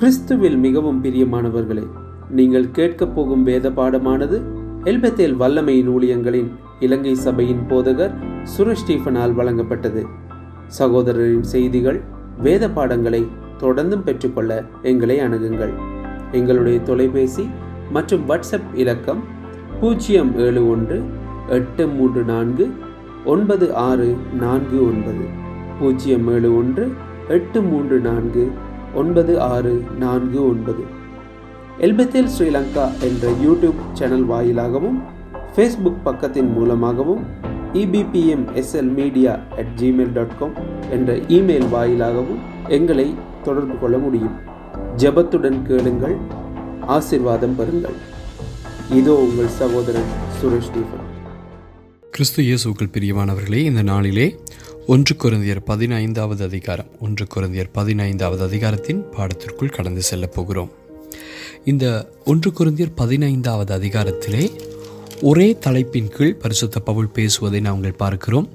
கிறிஸ்துவில் மிகவும் பிரியமானவர்களே நீங்கள் கேட்கப் போகும் வேத பாடமானது எல்பத்தேல் வல்லமையின் ஊழியங்களின் இலங்கை சபையின் போதகர் சுரேஷ் ஸ்டீஃபனால் வழங்கப்பட்டது. சகோதரரின் செய்திகள் வேத பாடங்களை தொடர்ந்தும் பெற்றுக்கொள்ள எங்களை அணுகுங்கள். எங்களுடைய தொலைபேசி மற்றும் வாட்ஸ்அப் இலக்கம் பூஜ்ஜியம் ஏழு ஒன்று எட்டு மூன்று நான்கு ஒன்பது ஆறு நான்கு ஒன்பது. பூஜ்ஜியம் ஏழு ஒன்று எட்டு மூன்று நான்கு ஒன்பது ஆறு நான்கு ஒன்பது. எல்பத்தேல் ஸ்ரீலங்கா என்ற யூடியூப் சேனல் வாயிலாகவும் ஃபேஸ்புக் பக்கத்தின் மூலமாகவும் EPPM SL media at Gmail dot com என்ற இமெயில் வாயிலாகவும் எங்களை தொடர்பு கொள்ள முடியும். ஜெபத்துடன் கேளுங்கள் ஆசிர்வாதம் பெறுங்கள். இதோ உங்கள் சகோதரன் சுரேஷ் ஸ்டீஃபன் கிறிஸ்து இயேசுக்கள் பிரியமானவர்களே இந்த நாளிலே ஒன்று குருந்தியர் பதினைந்தாவது அதிகாரம். ஒன்று குருந்தியர் பதினைந்தாவது அதிகாரத்தின் பாடத்திற்குள் கடந்து செல்லப் போகிறோம். இந்த ஒன்று குருந்தியர் பதினைந்தாவது அதிகாரத்திலே ஒரே தலைப்பின் கீழ் பரிசுத்த பவுல் பேசுவதை நாங்கள் பார்க்கிறோம்.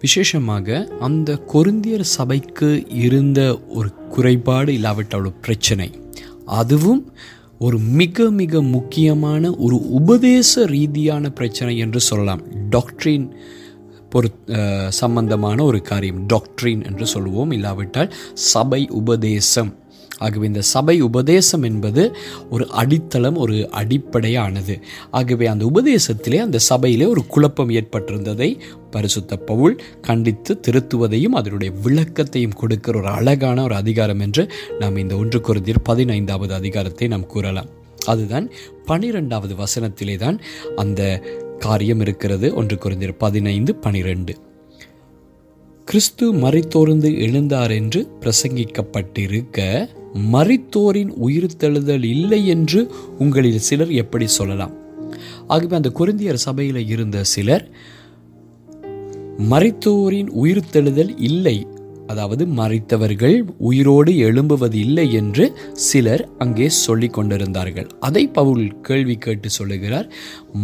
விசேஷமாக அந்த கொருந்தியர் சபைக்கு இருந்த ஒரு குறைபாடு இல்லாவிட்டால் ஒரு பிரச்சனை. அதுவும் ஒரு மிக மிக முக்கியமான ஒரு உபதேச ரீதியான பிரச்சனை என்று சொல்லலாம். டாக்டரின் பொறு சம்பந்தமான ஒரு காரியம் டாக்ட்ரின் என்று சொல்லுவோம். இல்லாவிட்டால் சபை உபதேசம். ஆகவே இந்த சபை உபதேசம் என்பது ஒரு அடித்தளம் ஒரு அடிப்படையானது. ஆகவே அந்த உபதேசத்திலே அந்த சபையிலே ஒரு குழப்பம் ஏற்பட்டிருந்ததை பரிசுத்த பவுல் கண்டித்து திருத்துவதையும் அதனுடைய விளக்கத்தையும் கொடுக்கிற ஒரு அழகான ஒரு அதிகாரம் என்று நாம் இந்த ஒன்று குருந்தியர் பதினைந்தாவது அதிகாரத்தை நாம் கூறலாம். அதுதான் பனிரெண்டாவது வசனத்திலே தான் அந்த காரியம் இருக்கிறது. ஒன்று குறைந்தர் பதினைந்து பனிரெண்டு. கிறிஸ்து மறைத்தோர்ந்து எழுந்தார் என்று பிரசங்கிக்கப்பட்டிருக்க மரித்தோரின் உயிர்த்தெழுதல் இல்லை என்று உங்களில் சிலர் எப்படி சொல்லலாம்? ஆகவே அந்த கொரிந்தியர் சபையில் இருந்த சிலர் மரித்தோரின் உயிர்த்தெழுதல் இல்லை அதாவது மறித்தவர்கள் உயிரோடு எழும்புவது இல்லை என்று சிலர் அங்கே சொல்லிக் கொண்டிருந்தார்கள். அதை பவுல் கேள்வி கேட்டு சொல்லுகிறார்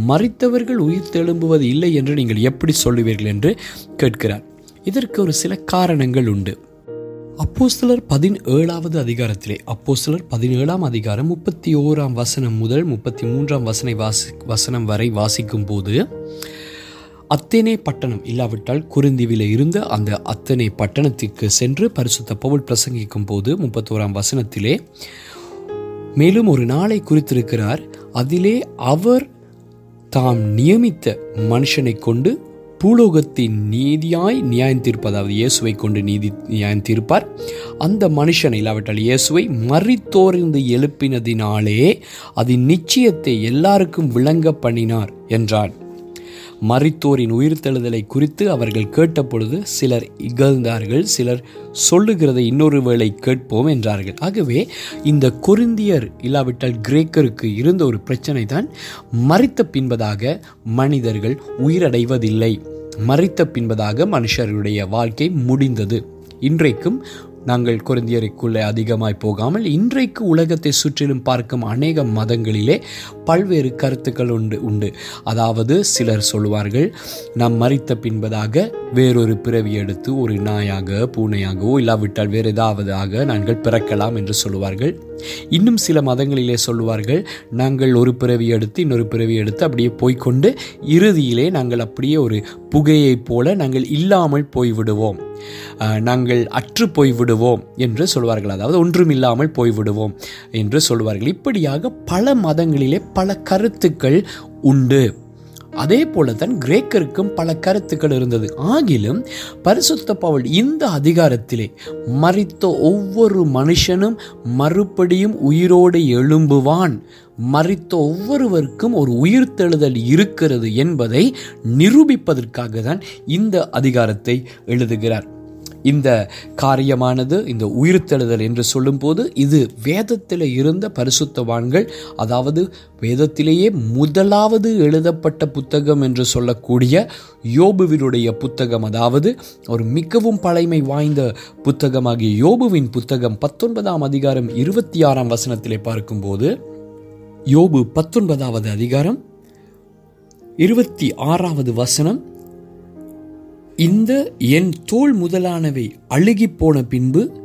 மறித்தவர்கள் உயிர் தெழும்புவது இல்லை என்று நீங்கள் எப்படி சொல்லுவீர்கள் என்று கேட்கிறார். இதற்கு ஒரு சில காரணங்கள் உண்டு. அப்போஸ்தலர் பதினேழாவது அதிகாரத்திலே அப்போஸ்தலர் பதினேழாம் அதிகாரம் முப்பத்தி ஓராம் வசனம் முதல் முப்பத்தி மூன்றாம் வசனை வாசி வசனம் வரை வாசிக்கும் போது அத்தேனே பட்டணம் இல்லாவிட்டால் குறுந்தீவில இருந்த அந்த அத்தனை பட்டணத்திற்கு சென்று பரிசுத்த பவுல் பிரசங்கிக்கும் போது முப்பத்தோராம் வசனத்திலே மேலும் ஒரு நாளை குறித்திருக்கிறார். அதிலே அவர் தாம் நியமித்த மனுஷனை கொண்டு பூலோகத்தின் நீதியாய் நியாயம் தீர்ப்பு அதாவது இயேசுவை கொண்டு நீதி நியாயம் தீர்ப்பார் அந்த மனுஷனை இல்லாவிட்டால் இயேசுவை மறித்தோர்ந்து எழுப்பினதினாலே அதன் நிச்சயத்தை எல்லாருக்கும் விளங்க பண்ணினார் என்றான். மறித்தோரின் உயிர்த்தெழுதலை குறித்து அவர்கள் கேட்டபொழுது சிலர் இகழ்ந்தார்கள் சிலர் சொல்லுகிறதை இன்னொரு வேளை கேட்போம் என்றார்கள். ஆகவே இந்த கொரிந்தியர் இல்லாவிட்டால் கிரேக்கருக்கு இருந்த ஒரு பிரச்சனை தான் மறித்த பின்பதாக மனிதர்கள் உயிரடைவதில்லை. மறித்த பின்பதாக மனுஷருடைய வாழ்க்கை முடிந்தது. இன்றைக்கும் நாங்கள் குருந்தியருக்குள்ளே அதிகமாய் போகாமல் இன்றைக்கு உலகத்தை சுற்றிலும் பார்க்கும் அநேக மதங்களிலே பல்வேறு கருத்துக்கள் உண்டு உண்டு. அதாவது சிலர் சொல்வார்கள் நாம் மறித்த பின்பதாக வேறொரு பிறவி எடுத்து ஒரு நாயாக பூனையாகவோ இல்லாவிட்டால் வேறு ஏதாவதாக நாங்கள் பிறக்கலாம் என்று சொல்லுவார்கள். இன்னும் சில மதங்களிலே சொல்லுவார்கள் நாங்கள் ஒரு பிறவி எடுத்து இன்னொரு பிறவி எடுத்து அப்படியே போய்க்கொண்டு இறுதியிலே நாங்கள் அப்படியே ஒரு புகையைப் போல நாங்கள் இல்லாமல் போய்விடுவோம். நாங்கள் அற்று போய்விடுவோம் என்று சொல்வார்கள். அதாவது ஒன்றுமில்லாமல் போய்விடுவோம் என்று சொல்வார்கள். இப்படியாக பல மதங்களிலே பல கருத்துக்கள் உண்டு. அதே போல தான் கிரேக்கருக்கும் பல கருத்துக்கள் இருந்தது. ஆகிலும் பரிசுத்த பவுல் இந்த அதிகாரத்திலே மறித்த ஒவ்வொரு மனுஷனும் மறுபடியும் உயிரோடு எழும்புவான். மறித்த ஒவ்வொருவருக்கும் ஒரு உயிர்த்தெழுதல் இருக்கிறது என்பதை நிரூபிப்பதற்காக தான் இந்த அதிகாரத்தை எழுதுகிறார். இந்த காரியமானது இந்த உயிர்த்தெழுதல் என்று சொல்லும்போது இது வேதத்தில் இருந்த பரிசுத்தவான்கள் அதாவது வேதத்திலேயே முதலாவது எழுதப்பட்ட புத்தகம் என்று சொல்லக்கூடிய யோபுவினுடைய புத்தகம் அதாவது ஒரு மிகவும் பழைமை வாய்ந்த புத்தகமாகிய யோபுவின் புத்தகம் பத்தொன்பதாம் அதிகாரம் இருபத்தி ஆறாம் வசனத்திலே பார்க்கும்போது யோபு பத்தொன்பதாவது அதிகாரம் இருபத்தி ஆறாவது வசனம் இந்த என் தோல் முதலானவை அழுகி போன பின்பு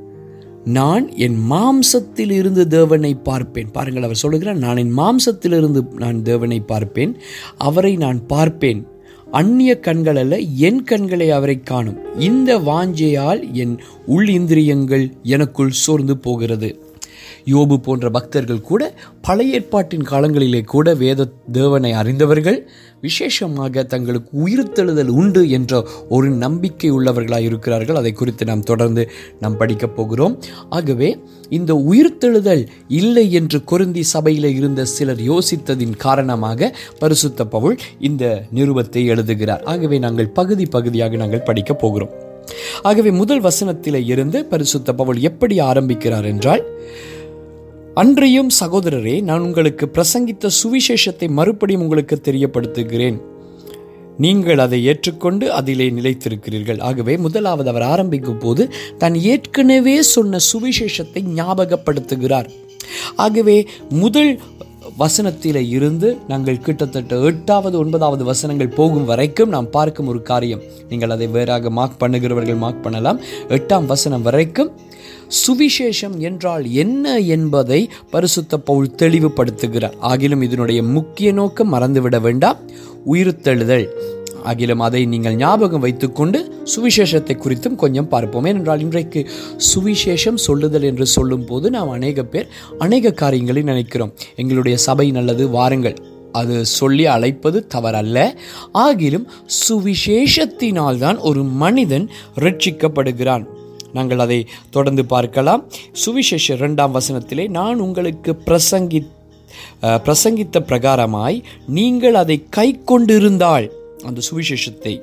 நான் என் மாம்சத்தில் இருந்து தேவனை பார்ப்பேன். பாருங்கள் அவர் சொல்லுகிறார் நான் என் மாம்சத்திலிருந்து நான் தேவனை பார்ப்பேன் அவரை நான் பார்ப்பேன். அந்நிய கண்கள் அல்ல என் கண்களை அவரை காணும். இந்த வாஞ்சையால் என் உள் இந்திரியங்கள் எனக்குள் சோர்ந்து போகிறது. யோபு போன்ற பக்தர்கள் கூட பழைய ஏற்பாட்டின் காலங்களிலே கூட வேத தேவனை அறிந்தவர்கள் விசேஷமாக தங்களுக்கு உயிர்த்தெழுதல் உண்டு என்ற ஒரு நம்பிக்கை உள்ளவர்களாக இருக்கிறார்கள். அதை குறித்து நாம் தொடர்ந்து நாம் படிக்கப் போகிறோம். ஆகவே இந்த உயிர்த்தெழுதல் இல்லை என்று கொருந்தி சபையில் இருந்த சிலர் யோசித்ததின் காரணமாக பரிசுத்த பவுல் இந்த நிருபத்தை எழுதுகிறார். ஆகவே நாங்கள் பகுதி பகுதியாக நாங்கள் படிக்கப் போகிறோம். ஆகவே முதல் வசனத்தில் இருந்து பரிசுத்த பவுல் எப்படி ஆரம்பிக்கிறார் என்றால் அன்றையும் சகோதரரே நான் உங்களுக்கு பிரசங்கித்த சுவிசேஷத்தை மறுபடியும் உங்களுக்கு தெரியப்படுத்துகிறேன். நீங்கள் அதை ஏற்றுக்கொண்டு அதிலே நிலைத்திருக்கிறீர்கள். ஆகவே முதலாவது அவர் ஆரம்பிக்கும் போது தான் ஏற்கனவே சொன்ன சுவிசேஷத்தை ஞாபகப்படுத்துகிறார். ஆகவே முதல் வசனத்தில் இருந்து நாங்கள் கிட்டத்தட்ட எட்டாவது ஒன்பதாவது வசனங்கள் போகும் வரைக்கும் நாம் பார்க்கும் ஒரு காரியம். நீங்கள் அதை வேறாக மார்க் பண்ணுகிறவர்கள் மார்க் பண்ணலாம். எட்டாம் வசனம் வரைக்கும் சுவிசேஷம் என்றால் என்ன என்பதை பரிசுத்த பவுல் தெளிவுபடுத்துகிறார். ஆகிலும் இதனுடைய முக்கிய நோக்கம் மறந்துவிட வேண்டாம். உயிர்த்தெழுதல். ஆகிலும் அதை நீங்கள் ஞாபகம் வைத்துக்கொண்டு சுவிசேஷத்தை குறித்தும் கொஞ்சம் பார்ப்போம். ஏனென்றால் இன்றைக்கு சுவிசேஷம் சொல்லுதல் என்று சொல்லும் போது நாம் அநேக பேர் அநேக காரியங்களை நினைக்கிறோம். எங்களுடைய சபை நல்லது வாருங்கள். அது சொல்லி அழைப்பது தவறல்ல. ஆகிலும் சுவிசேஷத்தினால் தான் ஒரு மனிதன் ரட்சிக்கப்படுகிறான். நாங்கள் அதை தொடர்ந்து பார்க்கலாம். சுவிசேஷ இரண்டாம் வசனத்திலே நான் உங்களுக்கு பிரசங்கி பிரசங்கித்த பிரகாரமாய் நீங்கள் அதை கை கொண்டிருந்தால் அந்த சுவிசேஷத்தை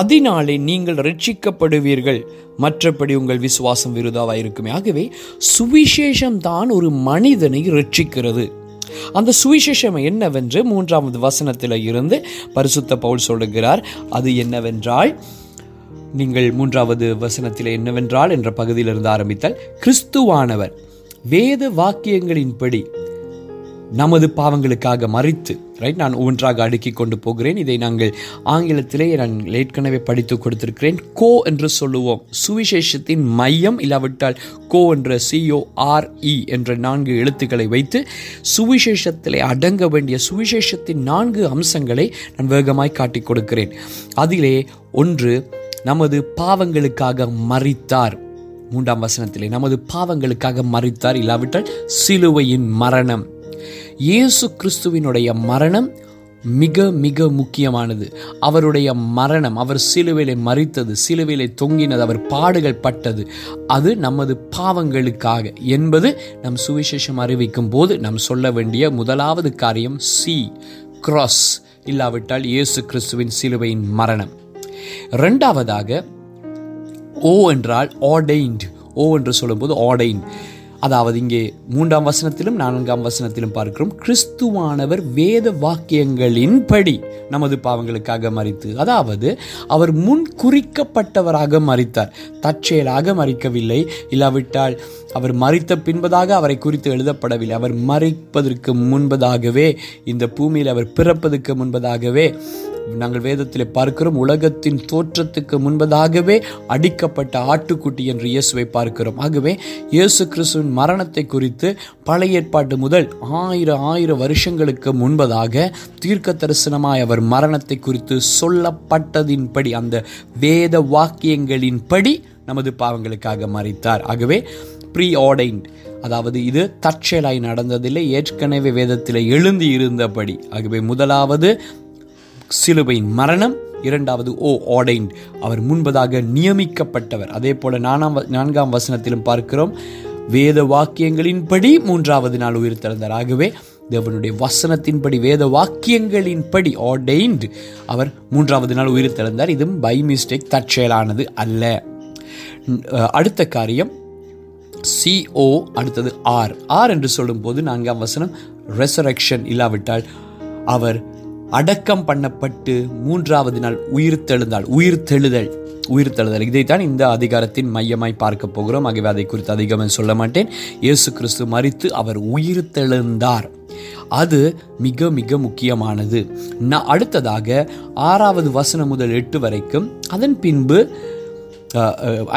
அதனாலே நீங்கள் ரட்சிக்கப்படுவீர்கள். மற்றபடி உங்கள் விசுவாசம் விருதாவாக இருக்குமே. ஆகவே சுவிசேஷம் தான் ஒரு மனிதனை ரட்சிக்கிறது. அந்த சுவிசேஷம் என்னவென்று மூன்றாவது வசனத்தில் இருந்து பரிசுத்த பவுல் சொல்லுகிறார். அது என்னவென்றால் நீங்கள் மூன்றாவது வசனத்தில் என்னவென்றால் என்ற பகுதியிலிருந்து ஆரம்பித்தால் கிறிஸ்துவானவர் வேத வாக்கியங்களின்படி நமது பாவங்களுக்காக மறித்து ரைட் நான் ஒன்றாக அடுக்கி கொண்டு போகிறேன். இதை நாங்கள் ஆங்கிலத்திலே நான் ஏற்கனவே படித்து கொடுத்திருக்கிறேன். கோ என்று சொல்லுவோம். சுவிசேஷத்தின் மையம் இல்லாவிட்டால் கோ என்ற சிஓஆர்இ என்ற நான்கு எழுத்துக்களை வைத்து சுவிசேஷத்திலே அடங்க வேண்டிய சுவிசேஷத்தின் நான்கு அம்சங்களை நான் வேகமாய் காட்டிக் கொடுக்கிறேன். அதிலே ஒன்று நமது பாவங்களுக்காக மறித்தார். மூன்றாம் வசனத்திலே நமது பாவங்களுக்காக மறித்தார். இல்லாவிட்டால் சிலுவையின் மரணம். இயேசு கிறிஸ்துவினுடைய மரணம் மிக மிக முக்கியமானது. அவருடைய மரணம் அவர் சிலுவையிலே மறித்தது சிலுவையிலே தொங்கினது அவர் பாடுகள் பட்டது அது நமது பாவங்களுக்காக என்பது நம் சுவிசேஷம் அறிவிக்கும் போது நாம் சொல்ல வேண்டிய முதலாவது காரியம் சி கிராஸ் இல்லாவிட்டால் இயேசு கிறிஸ்துவின் சிலுவையின் மரணம். ரெண்டாவதாக ஓ என்றால் ஆர்டைன்ட் ஓ என்று சொல்லும்போது ஆர்டைன்ட் அதாவது இங்கே மூன்றாம் வசனத்திலும் நான்காம் வசனத்திலும் பார்க்கிறோம் கிறிஸ்துவானவர் வேத வாக்கியங்களின்படி நமது பாவங்களுக்காக மறித்து அதாவது அவர் முன் குறிக்கப்பட்டவராக மறித்தார் தற்செயலாக மறிக்கவில்லை இல்லாவிட்டால் அவர் மறித்த பின்பதாக அவரை குறித்து எழுதப்படவில்லை. அவர் மறிப்பதற்கு முன்பதாகவே இந்த பூமியில் அவர் பிறப்பதற்கு முன்பதாகவே நாங்கள் வேதத்தில் பார்க்கிறோம் உலகத்தின் தோற்றத்துக்கு முன்பதாகவே அடிக்கப்பட்ட ஆட்டுக்குட்டி என்று இயேசுவை பார்க்கிறோம். ஆகவே இயேசு கிறிஸ்துவின் மரணத்தை குறித்து பழைய ஏற்பாட்டு முதல் ஆயிரம் ஆயிரம் வருஷங்களுக்கு முன்பதாக தீர்க்க தரிசனமாய் அவர் மரணத்தை குறித்து சொல்லப்பட்டதின்படி அந்த வேத வாக்கியங்களின்படி நமது பாவங்களுக்காக மறித்தார் ஆகவே ப்ரீ ஆர்டைன்ட் அதாவது இது தற்செயலாய் நடந்ததில்லை ஏற்கனவே வேதத்தில் எழுந்தி இருந்தபடி. ஆகவே முதலாவது சிலுவையின் மரணம் இரண்டாவது ஓ ஆர்டைன்ட் அவர் முன்பதாக நியமிக்கப்பட்டவர். அதே போல நானாம் வ- நான்காம் வசனத்திலும் பார்க்கிறோம். வேத வாக்கியங்களின்படி மூன்றாவது நாள் உயிர் திறந்தார் ஆகவே தேவனுடைய வசனத்தின்படி வேத வாக்கியங்களின்படி ஆர்டைன்ட் அவர் மூன்றாவது நாள் உயிர் திறந்தார் இதுவும் பை மிஸ்டேக் தற்செயலானது அல்ல. அடுத்த காரியம் சிஓ அடுத்தது ஆர் ஆர் என்று சொல்லும்போது நான்காம் வசனம் ரெசரக்ஷன் இல்லாவிட்டால் அவர் அடக்கம் பண்ணப்பட்டு மூன்றாவது நாள் உயிர்த்தெழுந்தாள் உயிர்த்தெழுதல் உயிர்த்தெழுதல் இதைத்தான் இந்த அதிகாரத்தின் மையமாய் பார்க்க போகிறோம். ஆகவே அதை குறித்து அதிகமாக சொல்ல மாட்டேன். இயேசு கிறிஸ்து மறித்து அவர் உயிர்த்தெழுந்தார் அது மிக மிக முக்கியமானது. நான் அடுத்ததாக ஆறாவது வசனம் முதல் எட்டு வரைக்கும் அதன் பின்பு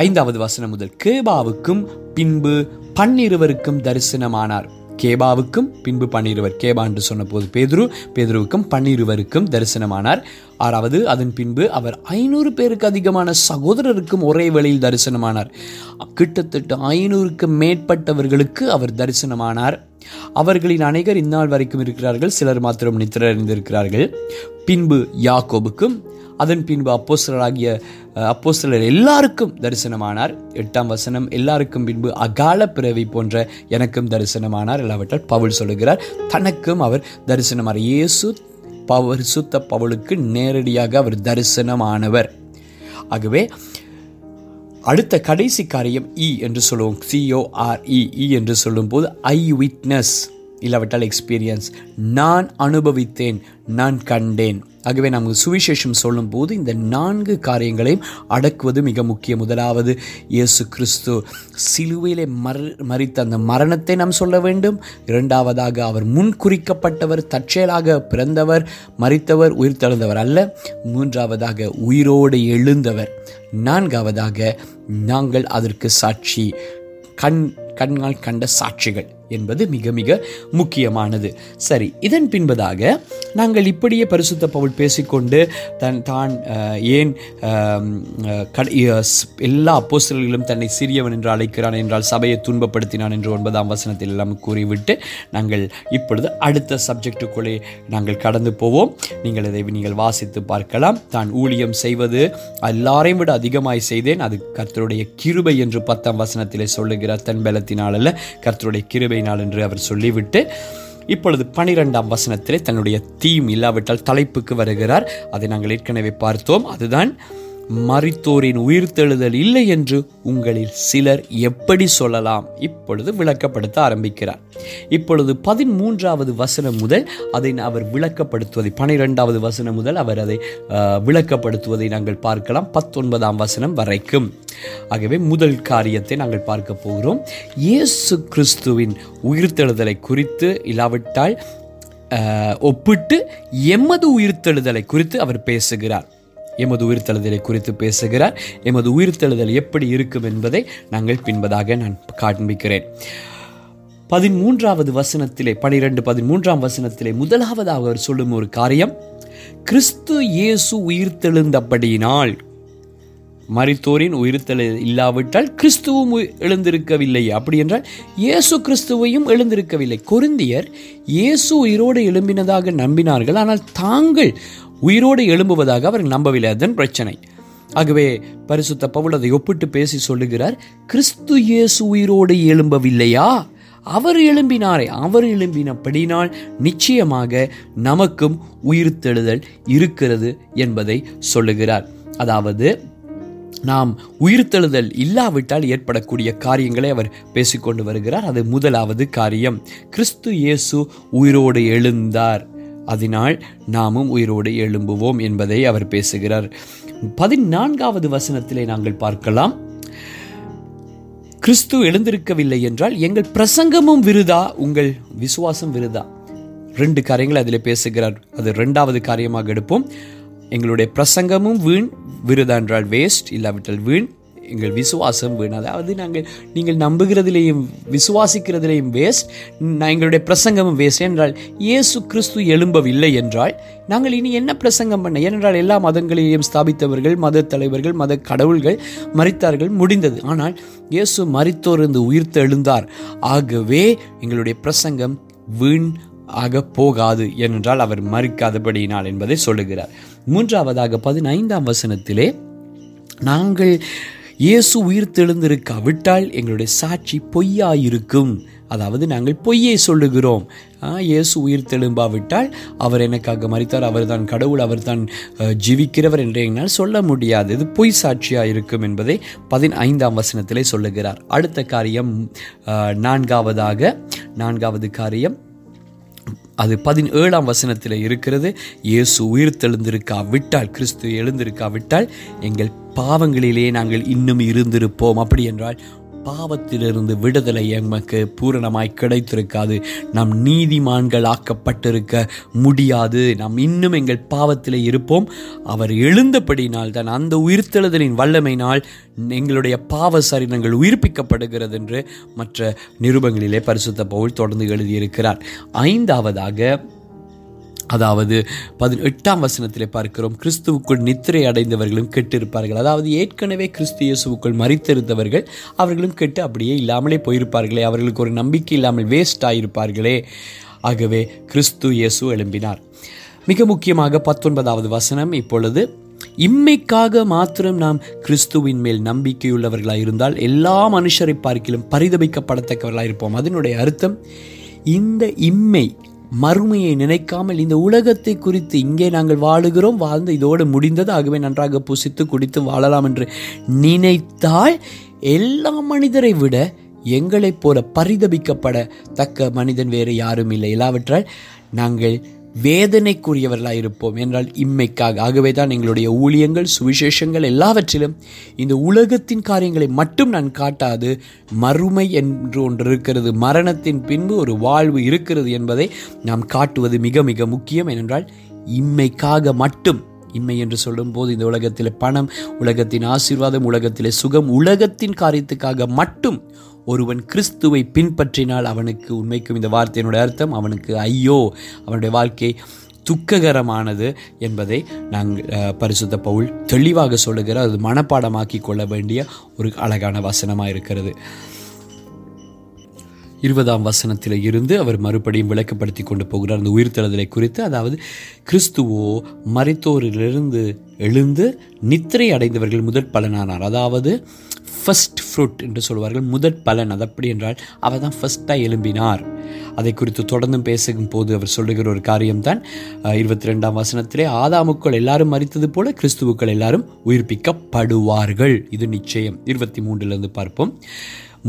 ஐந்தாவது வசனம் முதல் கேபாவுக்கும் பின்பு பன்னிருவருக்கும் தரிசனமானார். கேபாவுக்கும் பின்பு பன்னிருவர் கேபா என்று சொன்னபோது பேதுரு பேதுருவுக்கும் பன்னிருவருக்கும் தரிசனமானார். ஆறாவது அதன் பின்பு அவர் ஐநூறு பேருக்கு அதிகமான சகோதரருக்கும் ஒரே வேளையில் தரிசனமானார். கிட்டத்தட்ட ஐநூறுக்கு மேற்பட்டவர்களுக்கு அவர் தரிசனமானார். அவர்களின் அனைவர் இந்நாள் வரைக்கும் இருக்கிறார்கள் சிலர் மாத்திரம் நித்திரறிந்திருக்கிறார்கள் பின்பு யாக்கோபுக்கும் அதன் பின்பு அப்போஸ்தலராகிய அப்போஸ்தலர் எல்லாருக்கும் தரிசனமானார். எட்டாம் வசனம் எல்லாருக்கும் பின்பு அகால பிறவி போன்ற எனக்கும் தரிசனமானார். இல்லாவிட்டால் பவுல் சொல்லுகிறார் தனக்கும் அவர் தரிசனமானார். இயேசு பவர் சுத்த பவுலுக்கு நேரடியாக அவர் தரிசனமானவர். ஆகவே அடுத்த கடைசி காரியம் இ என்று சொல்லுவோம். சிஓஆர்இ e என்று சொல்லும்போது ஐ விட்னஸ் இல்லாவிட்டால் எக்ஸ்பீரியன்ஸ் நான் அனுபவித்தேன் நான் கண்டேன். ஆகவே நமக்கு சுவிசேஷம் சொல்லும்போது இந்த நான்கு காரியங்களையும் அடக்குவது மிக முக்கிய முதலாவது இயேசு கிறிஸ்து சிலுவையிலே மர் மறித்த அந்த மரணத்தை நாம் சொல்ல வேண்டும். இரண்டாவதாக அவர் முன் குறிக்கப்பட்டவர் தற்செயலாக பிறந்தவர் மறித்தவர் உயிர் தழுந்தவர் அல்ல. மூன்றாவதாக உயிரோடு எழுந்தவர். நான்காவதாக நாங்கள் அதற்கு சாட்சி கண் கண்ணால் கண்ட சாட்சிகள். என்பது மிக மிக முக்கியமானது. சரி இதன் பின்பதாக நாங்கள் இப்படியே பரிசுத்த பவுல் பேசிக்கொண்டு தன் தான் ஏன் எல்லா அப்போஸ்தலர்களும் தன்னை சிறியவன் என்று அழைக்கிறான் என்றால் சபையை துன்பப்படுத்தினான் என்று ஒன்பதாம் வசனத்தில் எல்லாம் கூறிவிட்டு நாங்கள் இப்பொழுது அடுத்த சப்ஜெக்டுக்குள்ளே நாங்கள் கடந்து போவோம். நீங்கள் இதை நீங்கள் வாசித்து பார்க்கலாம். தான் ஊழியம் செய்வது எல்லாரையும் விட அதிகமாய் செய்தேன். அது கர்த்தருடைய கிருபை என்று பத்தாம் வசனத்திலே சொல்லுகிறார். தன் பலத்தினால் அல்ல கர்த்தருடைய நாள் என்று அவர் சொல்லிவிட்டு இப்பொழுது பனிரெண்டாம் வசனத்திலே தன்னுடைய தீம் இல்லாவிட்டால் தலைப்புக்கு வருகிறார். அதை நாங்கள் ஏற்கனவே பார்த்தோம். அதுதான் மறித்தோரின் உயிர்த்தெழுதல் இல்லை என்று உங்களில் சிலர் எப்படி சொல்லலாம்? இப்பொழுது விளக்கப்படுத்த ஆரம்பிக்கிறார். இப்பொழுது பதிமூன்றாவது வசனம் முதல் அதை அவர் விளக்கப்படுத்துவதை பனிரெண்டாவது வசனம் முதல் அவர் அதை விளக்கப்படுத்துவதை நாங்கள் பார்க்கலாம் பத்தொன்பதாம் வசனம் வரைக்கும். ஆகவே முதல் காரியத்தை நாங்கள் பார்க்க போகிறோம். இயேசு கிறிஸ்துவின் உயிர்த்தெழுதலை குறித்து இல்லாவிட்டால் ஒப்பிட்டு எமது உயிர்த்தெழுதலை குறித்து அவர் பேசுகிறார். எமது உயிர்த்தெழுதலை குறித்து பேசுகிறார். எமது உயிர்த்தெழுதல் எப்படி இருக்கும் என்பதை நாங்கள் பின்பதாக நான் காண்பிக்கிறேன். பதிமூன்றாவது வசனத்திலே பனிரெண்டு பதிமூன்றாம் வசனத்திலே முதலாவதாக அவர் சொல்லும் ஒரு காரியம் கிறிஸ்து இயேசு உயிர்த்தெழுந்தபடியினால் மரித்தோரின் உயிர்த்தெழு இல்லாவிட்டால் கிறிஸ்துவும் உயி- எழுந்திருக்கவில்லை. அப்படி என்றால் இயேசு கிறிஸ்துவையும் எழுந்திருக்கவில்லை. கொருந்தியர் இயேசு உயிரோடு எழும்பினதாக நம்பினார்கள். ஆனால் தாங்கள் உயிரோடு எழும்புவதாக அவர் நம்பவில்லை. அதன் பிரச்சனை. ஆகவே பரிசுத்த பவுல் அதை ஒப்பிட்டு பேசி சொல்லுகிறார் கிறிஸ்து இயேசு உயிரோடு எழும்பவில்லையா? அவர் எழும்பினாரே. அவர் எழும்பினபடினால் நிச்சயமாக நமக்கும் உயிர்த்தெழுதல் இருக்கிறது என்பதை சொல்லுகிறார். அதாவது நாம் உயிர்த்தெழுதல் இல்லாவிட்டால் ஏற்படக்கூடிய காரியங்களை அவர் பேசிக்கொண்டு வருகிறார். அது முதலாவது காரியம். கிறிஸ்து இயேசு உயிரோடு எழுந்தார். அதனால் நாமும் உயிரோடு எழும்புவோம் என்பதை அவர் பேசுகிறார். பதினான்காவது வசனத்திலே நாங்கள் பார்க்கலாம். கிறிஸ்து எழுந்திருக்கவில்லை என்றால் எங்கள் பிரசங்கமும் விருதா? உங்கள் விசுவாசம் விருதா? ரெண்டு காரியங்கள் அதில் பேசுகிறார். அது ரெண்டாவது காரியமாக எடுப்போம். எங்களுடைய பிரசங்கமும் வீண் விருதா என்றால் வேஸ்ட் இல்லாவிட்டால் வீண். எங்கள் விசுவாசம் வீண் அதாவது நாங்கள் நீங்கள் நம்புகிறதிலேயும் விசுவாசிக்கிறதிலேயும் வேஸ்ட் எங்களுடைய பிரசங்கமும் வேஸ்ட் என்றால் இயேசு கிறிஸ்து எழும்பவில்லை என்றால் நாங்கள் இனி என்ன பிரசங்கம் பண்ண? ஏனென்றால் எல்லா மதங்களையும் ஸ்தாபித்தவர்கள் மத தலைவர்கள் மத கடவுள்கள் மறித்தார்கள் முடிந்தது. ஆனால் இயேசு மறித்தோர்ந்து உயிர்த்து எழுந்தார் ஆகவே எங்களுடைய பிரசங்கம் வீண் ஆக போகாது ஏனென்றால் அவர் மறிக்காதபடியினால் என்பதை சொல்லுகிறார். மூன்றாவதாக பதினைந்தாம் வசனத்திலே நாங்கள் இயேசு உயிர் தெழுந்திருக்காவிட்டால் எங்களுடைய சாட்சி பொய்யாயிருக்கும். அதாவது நாங்கள் பொய்யை சொல்லுகிறோம். இயேசு உயிர் தெழும்பாவிட்டால் அவர் எனக்காக மறித்தார் அவர்தான் கடவுள் அவர் தான் ஜீவிக்கிறவர் என்று என்னால் சொல்ல முடியாது. இது பொய் சாட்சியாக இருக்கும் என்பதை பதினைந்தாம் வசனத்திலே சொல்லுகிறார். அடுத்த காரியம் நான்காவதாக நான்காவது காரியம். அது பதினேழாம் வசனத்தில் இருக்கிறது. இயேசு உயிர் தெழுந்திருக்காவிட்டால் கிறிஸ்து எழுந்திருக்காவிட்டால் எங்கள் பாவங்களிலே நாங்கள் இன்னும் இருந்திருப்போம். அப்படி என்றால் பாவத்திலிருந்து விடுதலை எமக்கு பூரணமாய் கிடைத்திருக்காது. நாம் நீதிமான்கள் ஆக்கப்பட்டிருக்க முடியாது. நாம் இன்னும் எங்கள் பாவத்தில் இருப்போம். அவர் எழுந்தபடினால் தான் அந்த உயிர்த்தெழுதலின் வல்லமையினால் எங்களுடைய பாவ சரீரங்கள் உயிர்ப்பிக்கப்படுகிறது என்று மற்ற நிருபங்களிலே பரிசுத்த பவுல் தொடர்ந்து எழுதியிருக்கிறார். ஐந்தாவதாக அதாவது பதினெட்டாம் வசனத்தில் பார்க்கிறோம் கிறிஸ்துவுக்குள் நித்திரை அடைந்தவர்களும் கெட்டிருப்பார்கள். அதாவது ஏற்கனவே கிறிஸ்து இயேசுவுக்குள் மறித்திருந்தவர்கள் அவர்களும் கெட்டு அப்படியே இல்லாமலே போயிருப்பார்களே அவர்களுக்கு ஒரு நம்பிக்கை இல்லாமல் வேஸ்ட் ஆகியிருப்பார்களே ஆகவே கிறிஸ்து இயேசு எழும்பினார். மிக முக்கியமாக பத்தொன்பதாவது வசனம் இப்பொழுது இம்மைக்காக மாத்திரம் நாம் கிறிஸ்துவின் மேல் நம்பிக்கையுள்ளவர்களாக இருந்தால் எல்லா மனுஷரை பார்க்கிலும் பரிதபிக்கப்படத்தக்கவர்களாக இருப்போம். அதனுடைய அர்த்தம் இந்த இம்மை மறுமையை நினைக்காமல் இந்த உலகத்தை குறித்து இங்கே நாங்கள் வாழுகிறோம் வாழ்ந்து இதோடு முடிந்தது. ஆகவே நன்றாக புசித்து குடித்து வாழலாம் என்று நினைத்தால் எல்லா மனிதரை விட எங்களைப் போல பரிதபிக்கப்பட தக்க மனிதன் வேறு யாரும் இல்லை. இல்லாவற்றால் நாங்கள் வேதனைக்குரியவர்களாக இருப்போம். என்றால் இம்மைக்காக. ஆகவே தான் எங்களுடைய ஊழியங்கள் சுவிசேஷங்கள் எல்லாவற்றிலும் இந்த உலகத்தின் காரியங்களை மட்டும் நான் காட்டாது மறுமை என்று ஒன்று இருக்கிறது மரணத்தின் பின்பு ஒரு வாழ்வு இருக்கிறது என்பதை நாம் காட்டுவது மிக மிக முக்கியம். ஏனென்றால் இம்மைக்காக மட்டும் இம்மை என்று சொல்லும்போது இந்த உலகத்தில் பணம் உலகத்தின் ஆசீர்வாதம் உலகத்திலே சுகம் உலகத்தின் காரியத்துக்காக மட்டும் ஒருவன் கிறிஸ்துவை பின்பற்றினால் அவனுக்கு உண்மைக்கும் இந்த வார்த்தையினுடைய அர்த்தம் அவனுக்கு ஐயோ அவனுடைய வாழ்க்கை துக்ககரமானது என்பதை நாங்கள் பரிசுத்த பவுல் தெளிவாக சொல்லுகிற அது மனப்பாடமாக்கி கொள்ள வேண்டிய ஒரு அழகான வசனமாக இருக்கிறது. இருபதாம் வசனத்தில் இருந்து அவர் மறுபடியும் விளக்கப்படுத்தி கொண்டு போகிறார். அந்த உயிர்த்தெழுதலை குறித்து அதாவது கிறிஸ்துவோ மறைத்தோரிலிருந்து எழுந்து நித்திரை அடைந்தவர்கள் முதல் பலனானார். அதாவது ஃபஸ்ட் ஃப்ரூட் என்று சொல்வார்கள் முதற் பலன் அது அப்படி என்றால் அவர் தான் ஃபஸ்ட்டாக எழும்பினார். அதை குறித்து தொடர்ந்து பேசும் போது அவர் சொல்லுகிற ஒரு காரியம்தான் இருபத்தி ரெண்டாம் வசனத்திலே ஆதாமுக்கள் எல்லாரும் மறித்தது போல கிறிஸ்துவுக்கள் எல்லாரும் உயிர்ப்பிக்கப்படுவார்கள். இது நிச்சயம். இருபத்தி மூன்றிலிருந்து பார்ப்போம்.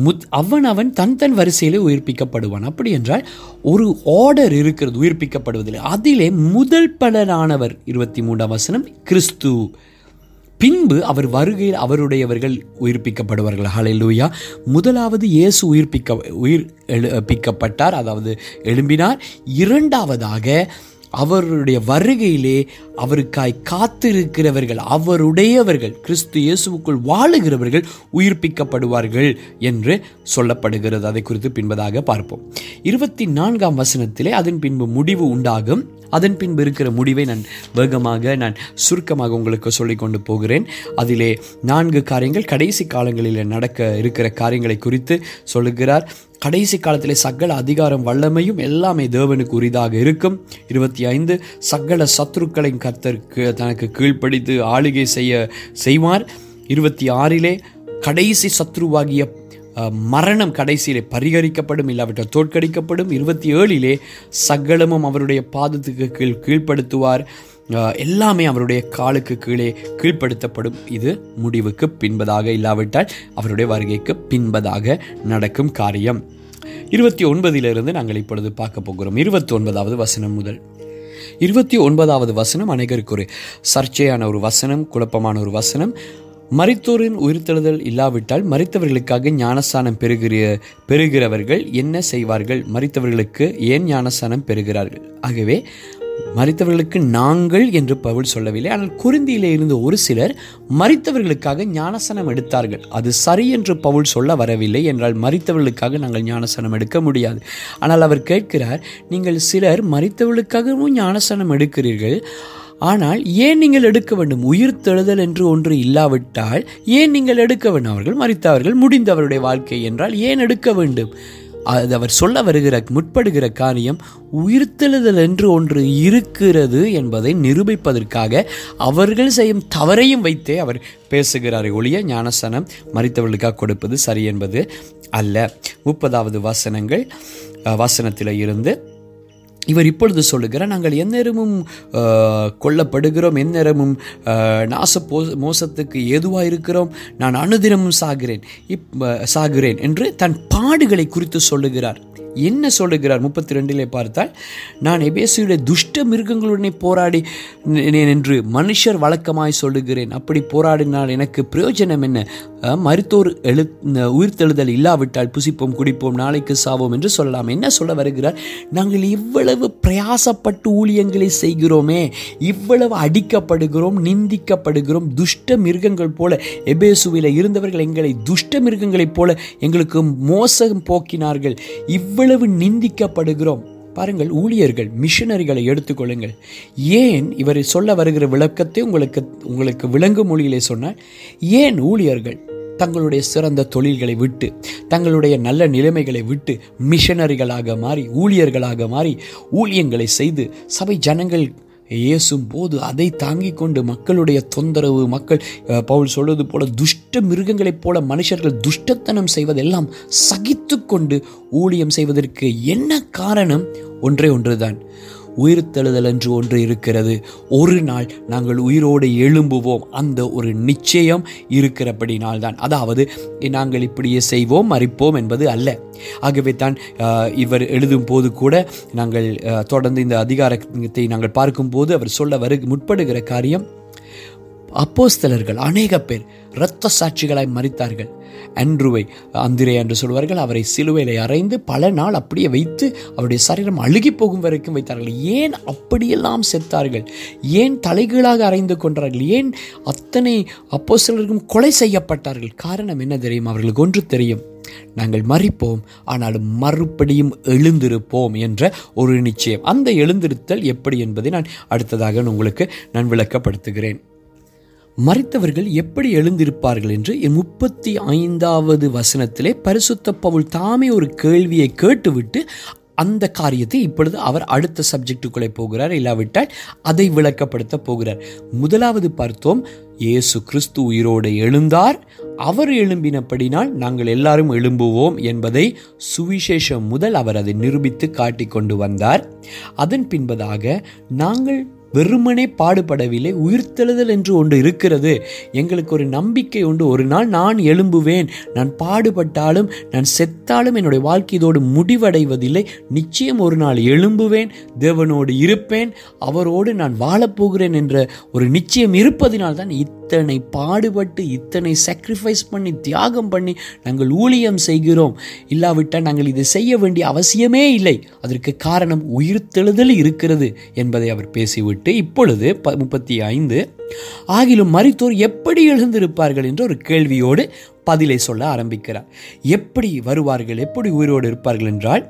முத் அவன் அவன் தன் தன் வரிசையிலே உயிர்ப்பிக்கப்படுவான். அப்படி என்றால் ஒரு ஆர்டர் இருக்கிறது உயிர்ப்பிக்கப்படுவதில் அதிலே முதல் பலனானவர் இருபத்தி மூன்றாம் வசனம் கிறிஸ்து. பின்பு அவர் வருகையில் அவருடையவர்கள் உயிர்ப்பிக்கப்படுவார்கள். ஹalleluya முதலாவது இயேசு உயிர்ப்பிக்க உயிர் எழுப்பிக்கப்பட்டார் அதாவது எழும்பினார். இரண்டாவதாக அவருடைய வருகையிலே அவருக்காய் காத்திருக்கிறவர்கள் அவருடையவர்கள் கிறிஸ்து இயேசுவுக்குள் வாழுகிறவர்கள் உயிர்ப்பிக்கப்படுவார்கள் என்று சொல்லப்படுகிறது. அதை குறித்து பின்பதாக பார்ப்போம். இருபத்தி நான்காம் வசனத்திலே அதன் பின்பு முடிவு உண்டாகும். அதன் பின்பு இருக்கிற முடிவை நான் வேகமாக நான் சுருக்கமாக உங்களுக்கு சொல்லிக் கொண்டு போகிறேன். அதிலே நான்கு காரியங்கள் கடைசி காலங்களில் நடக்க இருக்கிற காரியங்களை குறித்து சொல்லுகிறார். கடைசி காலத்திலே சகல அதிகாரம் வல்லமையும் எல்லாமே தேவனுக்கு உரிதாக இருக்கும். இருபத்தி ஐந்து சகல சத்ருக்களை கர்த்தருக்கு தனக்கு கீழ்ப்படித்து ஆளுகை செய்ய செய்வார். இருபத்தி ஆறிலே கடைசி சத்ருவாகிய மரணம் கடைசியிலே பரிகரிக்கப்படும் இல்லாவிட்டால் தோற்கடிக்கப்படும். இருபத்தி ஏழிலே சகலமும் அவருடைய பாதத்துக்கு கீழ் கீழ்ப்படுத்துவார். எல்லாமே அவருடைய காலுக்கு கீழே கீழ்ப்படுத்தப்படும். இது முடிவுக்கு பின்பதாக இல்லாவிட்டால் அவருடைய வருகைக்கு பின்பதாக நடக்கும் காரியம். இருபத்தி ஒன்பதிலிருந்து நாங்கள் இப்பொழுது பார்க்க போகிறோம். இருபத்தி ஒன்பதாவது வசனம் முதல். இருபத்தி ஒன்பதாவது வசனம் அனைவருக்கு ஒரு சர்ச்சையான ஒரு வசனம் குழப்பமான ஒரு வசனம். மறித்தோரின் உயிர்த்தெழுதல் இல்லாவிட்டால் மறித்தவர்களுக்காக ஞானஸ்தானம் பெறுகிற பெறுகிறவர்கள் என்ன செய்வார்கள்? மறித்தவர்களுக்கு ஏன் ஞானஸ்தானம் பெறுகிறார்கள்? ஆகவே மறித்தவர்களுக்கு நாங்கள் என்று பவுல் சொல்லவில்லை. ஆனால் குருந்தியிலே இருந்து ஒரு சிலர் மறித்தவர்களுக்காக ஞானசனம் எடுத்தார்கள். அது சரி என்று பவுல் சொல்ல வரவில்லை என்றால் மறித்தவர்களுக்காக நாங்கள் ஞானசனம் எடுக்க முடியாது. ஆனால் அவர் கேட்கிறார் நீங்கள் சிலர் மறித்தவர்களுக்காகவும் ஞானசனம் எடுக்கிறீர்கள். ஆனால் ஏன் நீங்கள் எடுக்க வேண்டும்? உயிர் தெழுதல் என்று ஒன்று இல்லாவிட்டால் ஏன் நீங்கள் எடுக்க வேண்டும்? அவர்கள் மறித்தவர்கள் முடிந்தவருடைய வாழ்க்கை என்றால் ஏன் எடுக்க வேண்டும்? அது அவர் சொல்ல வருகிற முற்படுகிற காரியம் உயிர்த்தெழுதல் என்று ஒன்று இருக்கிறது என்பதை நிரூபிப்பதற்காக அவர்கள் செய்யும் தவறையும் வைத்தே அவர் பேசுகிறார் ஒளிய ஞானசனம் மறித்தவர்களுக்காக கொடுப்பது சரி என்பது அல்ல. முப்பதாவது வசனங்கள் வசனத்தில் இருந்து இவர் இப்பொழுது சொல்லுகிறார் நாங்கள் எந்நேரமும் கொல்லப்படுகிறோம் எந்நேரமும் நாச போ மோசத்துக்கு ஏதுவாக இருக்கிறோம் நான் அனுதினமும் சாகிறேன் இப் சாகிறேன் என்று தன் பாடுகளை குறித்து சொல்லுகிறார். என்ன சொல்லுகிறார் முப்பத்தி ரெண்டிலே பார்த்தால் நான் எபேசியுடைய துஷ்ட மிருகங்களுடனே போராடி என்று மனுஷர் வழக்கமாய் சொல்லுகிறேன். அப்படி போராடினால் எனக்கு பிரயோஜனம் என்ன? மருத்துவர் எழு உயிர்த்தெழுதல் இல்லாவிட்டால் புசிப்போம் குடிப்போம் நாளைக்கு சாவோம் என்று சொல்லலாம். என்ன சொல்ல வருகிறார்? நாங்கள் இவ்வளவு பிரயாசப்பட்டு ஊழியங்களை செய்கிறோமே இவ்வளவு அடிக்கப்படுகிறோம் நிந்திக்கப்படுகிறோம் துஷ்ட மிருகங்கள் போல. எபேசுவில் இருந்தவர்கள் எங்களை துஷ்ட மிருகங்களைப் போல எங்களுக்கு மோசம் போக்கினார்கள். இவ்வளவு நிந்திக்கப்படுகிறோம். பாருங்கள் ஊழியர்கள் மிஷனரிகளை எடுத்துக்கொள்ளுங்கள் ஏன் இவர் சொல்ல வருகிற விளக்கத்தை உங்களுக்கு உங்களுக்கு விளங்கும் மொழியிலே சொன்னால் ஏன் ஊழியர்கள் தங்களுடைய சிறந்த தொழில்களை விட்டு தங்களுடைய நல்ல நிலைமைகளை விட்டு மிஷனரிகளாக மாறி ஊழியர்களாக மாறி ஊழியங்களை செய்து சபை ஜனங்கள் இயேசும் போது அதை தாங்கிக் கொண்டு மக்களுடைய தொந்தரவு மக்கள் பவுல் சொல்வது போல துஷ்ட மிருகங்களைப் போல மனுஷர்கள் துஷ்டத்தனம் செய்வதெல்லாம் சகித்து கொண்டு ஊழியம் செய்வதற்கு என்ன காரணம்? ஒன்றே ஒன்றுதான். உயிர்த்தெழுதல் என்று ஒன்று இருக்கிறது. ஒரு நாள் நாங்கள் உயிரோடு எழும்புவோம். அந்த ஒரு நிச்சயம் இருக்கிறபடினால் தான் அதாவது நாங்கள் இப்படியே செய்வோம் மறிப்போம் என்பது அல்ல. ஆகவே தான் இவர் எழுதும் போது கூட நாங்கள் தொடர்ந்து இந்த அதிகாரத்தை நாங்கள் பார்க்கும்போது அவர் சொல்ல வரு முற்படுகிற காரியம் அப்போஸ்தலர்கள் அநேக பேர் இரத்த சாட்சிகளாய் மறித்தார்கள் அன்றுவை அந்திரே என்று சொல்வார்கள் அவரை சிலுவையில் அறைந்து பல நாள் அப்படியே வைத்து அவருடைய சரீரம் அழுகி போகும் வரைக்கும் வைத்தார்கள். ஏன் அப்படியெல்லாம் செத்தார்கள்? ஏன் தலைகீழாக அறைந்து கொண்டார்கள்? ஏன் அத்தனை அப்போஸ்தலர்களும் கொலை செய்யப்பட்டார்கள்? காரணம் என்ன தெரியும்? அவர்களுக்கு ஒன்று தெரியும். நாங்கள் மறிப்போம் ஆனாலும் மறுபடியும் எழுந்திருப்போம் என்ற ஒரு நிச்சயம். அந்த எழுந்திருத்தல் எப்படி என்பதை நான் அடுத்ததாக உங்களுக்கு நான் விளக்கப்படுத்துகிறேன். மறித்தவர்கள் எப்படி எழுந்திருப்பார்கள் என்று முப்பத்தி ஐந்தாவது வசனத்திலே பரிசுத்த பவுல் தாமே ஒரு கேள்வியை கேட்டுவிட்டு அந்த காரியத்தை இப்பொழுது அவர் அடுத்த சப்ஜெக்டுக்குள்ளே போகிறார். இல்லாவிட்டால் அதை விளக்கப்படுத்த போகிறார். முதலாவது பார்த்தோம் இயேசு கிறிஸ்து உயிரோடு எழுந்தார். அவர் எழும்பினபடினால் நாங்கள் எல்லாரும் எழும்புவோம் என்பதை சுவிசேஷம் முதல் அவர் அதை நிரூபித்து காட்டிக் கொண்டு வந்தார். அதன் பின்பதாக நாங்கள் வெறுமனே பாடுபடவில்லை உயிர்த்தெழுதல் என்று ஒன்று இருக்கிறது. எங்களுக்கு ஒரு நம்பிக்கை உண்டு. ஒரு நாள் நான் எழும்புவேன். நான் பாடுபட்டாலும் நான் செத்தாலும் என்னுடைய வாழ்க்கை இதோடு முடிவடைவதில்லை. நிச்சயம் ஒரு நாள் எழும்புவேன் தேவனோடு இருப்பேன் அவரோடு நான் வாழப்போகிறேன் என்ற ஒரு நிச்சயம் இருப்பதினால் தான் இத்தனை பாடுபட்டு இத்தனை சாக்ரிஃபைஸ் பண்ணி தியாகம் பண்ணி நாங்கள் ஊழியம் செய்கிறோம். இல்லாவிட்டால் நாங்கள் இதை செய்ய வேண்டிய அவசியமே இல்லை. அதற்கு காரணம் உயிர்த்தெழுதல் இருக்கிறது என்பதை அவர் பேசிவிட்டார். எட்டு இப்பொழுது ப முப்பத்தி ஐந்து ஆகிலும் மருத்துவர் எப்படி எழுந்திருப்பார்கள் என்ற ஒரு கேள்வியோடு பதிலை சொல்ல ஆரம்பிக்கிறார். எப்படி வருவார்கள் எப்படி உயிரோடு இருப்பார்கள் என்றால்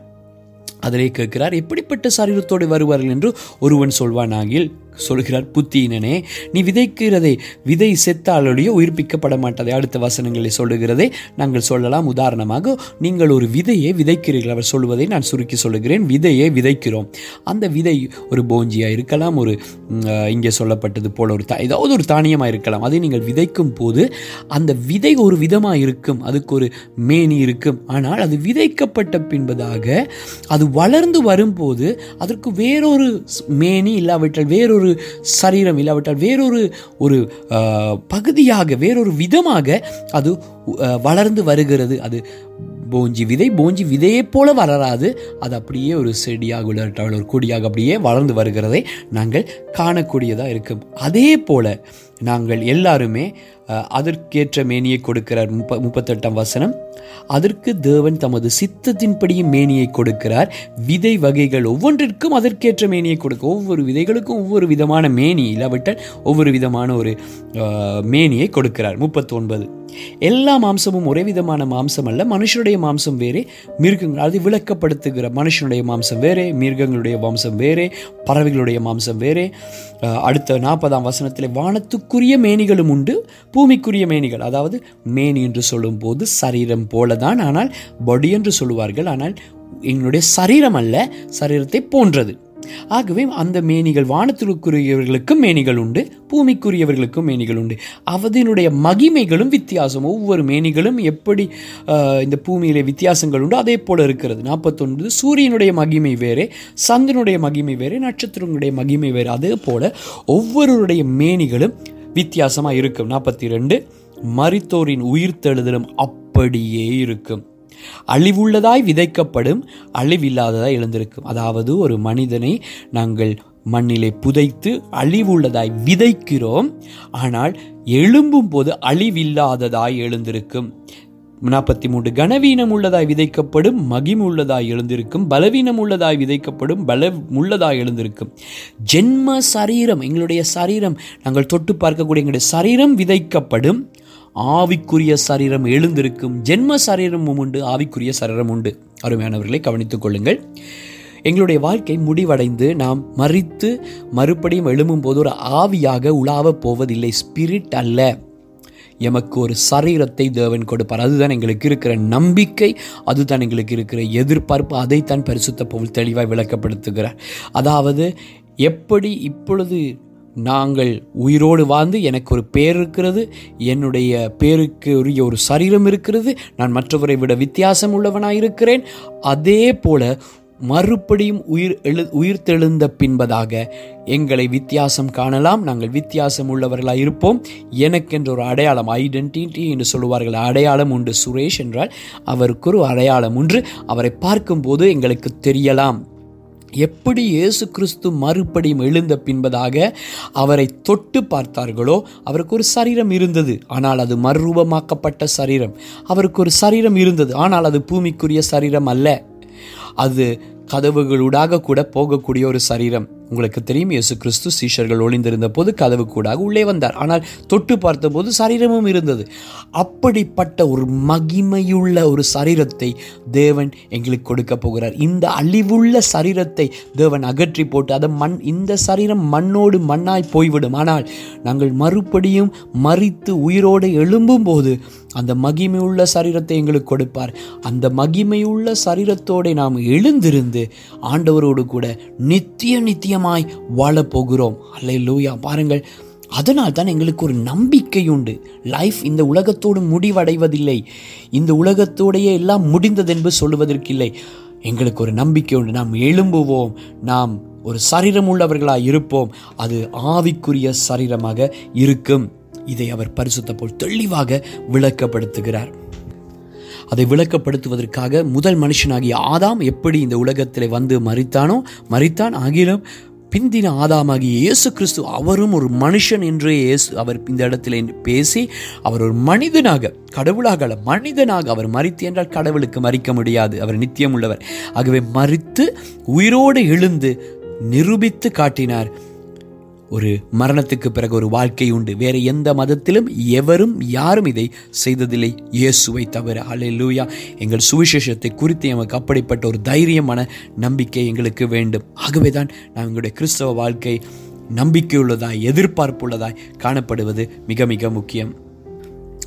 அதிலே கேட்கிறார் எப்படிப்பட்ட சரீரத்தோடு வருவார்கள் என்று ஒருவன் சொல்வான் ஆகில் சொல்கிறார் புத்தீனனே நீ விதைக்கிறதை விதை செத்தாலொழிய உயிர்ப்பிக்கப்பட மாட்டதை அடுத்த வசனங்களை சொல்லுகிறதை நாங்கள் சொல்லலாம். உதாரணமாக நீங்கள் ஒரு விதையை விதைக்கிறீர்கள். அவர் சொல்வதை நான் சுருக்கி சொல்லுகிறேன். விதையை விதைக்கிறோம். அந்த விதை ஒரு போஞ்சியாக இருக்கலாம் ஒரு இங்கே சொல்லப்பட்டது போல ஒரு தா- ஏதாவது ஒரு தானியமாக இருக்கலாம். அதை நீங்கள் விதைக்கும் போது அந்த விதை ஒரு விதமாக இருக்கும் அதுக்கு ஒரு மேனி இருக்கும். ஆனால் அது விதைக்கப்பட்ட பின்பதாக அது வளர்ந்து வரும்போது அதற்கு வேறொரு ஸ்- மேனி இல்லாவிட்டால் வேறொரு சரீரம் இல்லாவிட்டால் வேறொரு ஒரு பகுதியாக வேறொரு விதமாக அது வளர்ந்து வருகிறது. அது போஞ்சி விதை போஞ்சி விதையை போல வளராது. அது அப்படியே ஒரு செடியாக உள்ள ஒரு கொடியாக அப்படியே வளர்ந்து வருகிறதை நாங்கள் காணக்கூடியதாக இருக்கும். அதே போல நாங்கள் எல்லாருமே அதற்கேற்ற மேனியை கொடுக்கிறார் முப்ப முப்பத்தெட்டாம் வசனம். அதற்கு தேவன் தமது சித்தத்தின்படியும் மேனியை கொடுக்கிறார். விதை வகைகள் ஒவ்வொன்றிற்கும் அதற்கேற்ற மேனியை கொடுக்க ஒவ்வொரு விதைகளுக்கும் ஒவ்வொரு விதமான மேனி இல்லாவிட்டால் ஒவ்வொரு விதமான ஒரு மேனியை கொடுக்கிறார். முப்பத்தொன்பது. எல்லா மாம்சமும் ஒரே விதமான மாம்சம் அல்ல மனுஷனுடைய மாம்சம் வேறே மிருகங்கள் அது விளக்கப்படுத்துகிற மனுஷனுடைய மாம்சம் வேறே மிருகங்களுடைய மாம்சம் வேறே பறவைகளுடைய மாம்சம் வேறே அடுத்த நாற்பதாம் வசனத்தில் வானத்துக்குரிய மேனிகளும் உண்டு பூமிக்குரிய மேனிகள். அதாவது மேனி என்று சொல்லும்போது சரீரம் போல தான் ஆனால் பொடி என்று சொல்லுவார்கள். ஆனால் எங்களுடைய சரீரம் அல்ல சரீரத்தை போன்றது. ஆகவே அந்த மேனிகள் வானத்திற்குரியவர்களுக்கும் மேனிகள் உண்டு பூமிக்குரியவர்களுக்கும் மேனிகள் உண்டு. அவதினுடைய மகிமைகளும் வித்தியாசம். ஒவ்வொரு மேனிகளும் எப்படி இந்த பூமியிலே வித்தியாசங்கள் உண்டு அதே போல் இருக்கிறது. நாற்பத்தொன்பது சூரியனுடைய மகிமை வேறே சந்திரனுடைய மகிமை வேறே நட்சத்திரங்களுடைய மகிமை வேறு. அதே போல் ஒவ்வொருடைய மேனிகளும் வித்தியாசமாக இருக்கும். நாற்பத்தி ரெண்டு மரித்தோரின் உயிர்த்தெழுதலும் அப்படியே இருக்கும். அழிவுள்ளதாய் விதைக்கப்படும் அழிவில்லாததாய் எழுந்திருக்கும். அதாவது ஒரு மனிதனை நாங்கள் மண்ணிலே புதைத்து அழிவுள்ளதாய் விதைக்கிறோம். ஆனால் எழும்பும் போது அழிவில்லாததாய் எழுந்திருக்கும். நாற்பத்தி மூன்று கனவீனம் உள்ளதாய் விதைக்கப்படும் மகிம் உள்ளதாய் எழுந்திருக்கும் பலவீனம் உள்ளதாய் விதைக்கப்படும் பல உள்ளதாய் எழுந்திருக்கும். ஜென்ம சரீரம் எங்களுடைய சரீரம் நாங்கள் தொட்டு பார்க்கக்கூடிய எங்களுடைய சரீரம் விதைக்கப்படும். ஆவிக்குரிய சரீரம் எழுந்திருக்கும் ஜென்ம சரீரமும் உண்டு ஆவிக்குரிய சரீரம் உண்டு. அருமையானவர்களை கவனித்துக் கொள்ளுங்கள். எங்களுடைய வாழ்க்கை முடிவடைந்து நாம் மறித்து மறுபடியும் எழும்பும் போது ஒரு ஆவியாக உலாவப் போவதில்லை. ஸ்பிரிட் அல்ல. எமக்கு ஒரு சரீரத்தை தேவன் கொடுப்பார். அதுதான் எங்களுக்கு இருக்கிற நம்பிக்கை அதுதான் எங்களுக்கு இருக்கிற எதிர்பார்ப்பு. அதைத்தான் பரிசுத்த பவுல் தெளிவாக விளக்கப்படுத்துகிறார். அதாவது எப்படி இப்பொழுது நாங்கள் உயிரோடு வாழ்ந்து எனக்கு ஒரு பேர் இருக்கிறது என்னுடைய பேருக்கு உரிய ஒரு சரீரம் இருக்கிறது நான் மற்றவரை விட வித்தியாசம் உள்ளவனாக இருக்கிறேன். அதே போல மறுபடியும் உயிர் எழு உயிர்த்தெழுந்த பின்பதாக எங்களை வித்தியாசம் காணலாம். நாங்கள் வித்தியாசம் உள்ளவர்களாக இருப்போம். எனக்கென்ற ஒரு அடையாளம் ஐடென்டிட்டி என்று சொல்லுவார்கள். அடையாளம் உண்டு. சுரேஷ் என்றால் அவருக்கு ஒரு அடையாளம் ஒன்று அவரை பார்க்கும்போது எங்களுக்கு தெரியலாம். எப்படி இயேசு கிறிஸ்து மறுபடியும் எழுந்த பின்பதாக அவரை தொட்டு பார்த்தார்களோ அவருக்கு ஒரு சரீரம் இருந்தது. ஆனால் அது மறுரூபமாக்கப்பட்ட சரீரம். அவருக்கு ஒரு சரீரம் இருந்தது. ஆனால் அது பூமிக்குரிய சரீரம் அல்ல. அது கதவுகளூடாக கூட போகக்கூடிய ஒரு சரீரம். உங்களுக்கு தெரியும் இயேசு கிறிஸ்து சீஷர்கள் ஒளிந்திருந்த போது கதவு கூடாக உள்ளே வந்தார். ஆனால் தொட்டு பார்த்தபோது சரீரமும் இருந்தது. அப்படிப்பட்ட ஒரு மகிமையுள்ள ஒரு சரீரத்தை தேவன் எங்களுக்கு கொடுக்க போகிறார். இந்த அழிவுள்ள சரீரத்தை தேவன் அகற்றி போட்டு அதை மண் இந்த சரீரம் மண்ணோடு மண்ணாய் போய்விடும். ஆனால் நாங்கள் மறுபடியும் மறித்து உயிரோடு எழும்பும் போது அந்த மகிமையுள்ள சரீரத்தை எங்களுக்கு கொடுப்பார். அந்த மகிமையுள்ள சரீரத்தோடு நாம் எழுந்திருந்து ஆண்டவரோடு கூட நித்திய நித்தியமாய் வாழப்போகிறோம் அல்ல லூயா பாருங்கள் அதனால் தான் எங்களுக்கு ஒரு நம்பிக்கை உண்டு லைஃப் இந்த உலகத்தோடு முடிவடைவதில்லை. இந்த உலகத்தோடையே எல்லாம் முடிந்தது என்று சொல்லுவதற்கில்லை. எங்களுக்கு ஒரு நம்பிக்கை உண்டு நாம் எழும்புவோம். நாம் ஒரு சரீரம் உள்ளவர்களாக இருப்போம். அது ஆவிக்குரிய சரீரமாக இருக்கும். இதை அவர் பரிசுத்த போல் தெளிவாக விளக்கப்படுத்துகிறார். அதை விளக்கப்படுத்துவதற்காக முதல் மனுஷனாகிய ஆதாம் எப்படி இந்த உலகத்தில் வந்து மறித்தானோ மறித்தான் ஆகிலும் பிந்தின ஆதாமாகிய இயேசு கிறிஸ்து அவரும் ஒரு மனுஷன் என்று இயேசு அவர் இந்த இடத்துல பேசி அவர் ஒரு மனிதனாக கடவுளாக அல்ல மனிதனாக அவர் மறித்து என்றால் கடவுளுக்கு மறிக்க முடியாது. அவர் நித்தியம் உள்ளவர். ஆகவே மறித்து உயிரோடு எழுந்து நிரூபித்து காட்டினார். ஒரு மரணத்துக்கு பிறகு ஒரு வாழ்க்கை உண்டு. வேறு எந்த மதத்திலும் எவரும் யாரும் இதை செய்ததில்லை. இயேசுவை தவிர. அலே லூயா எங்கள் சுவிசேஷத்தை குறித்து எமக்கு அப்படிப்பட்ட ஒரு தைரியமான நம்பிக்கை எங்களுக்கு வேண்டும். ஆகவே தான் நான் எங்களுடைய கிறிஸ்தவ வாழ்க்கை நம்பிக்கையுள்ளதாய் எதிர்பார்ப்புள்ளதாய் காணப்படுவது மிக மிக முக்கியம்.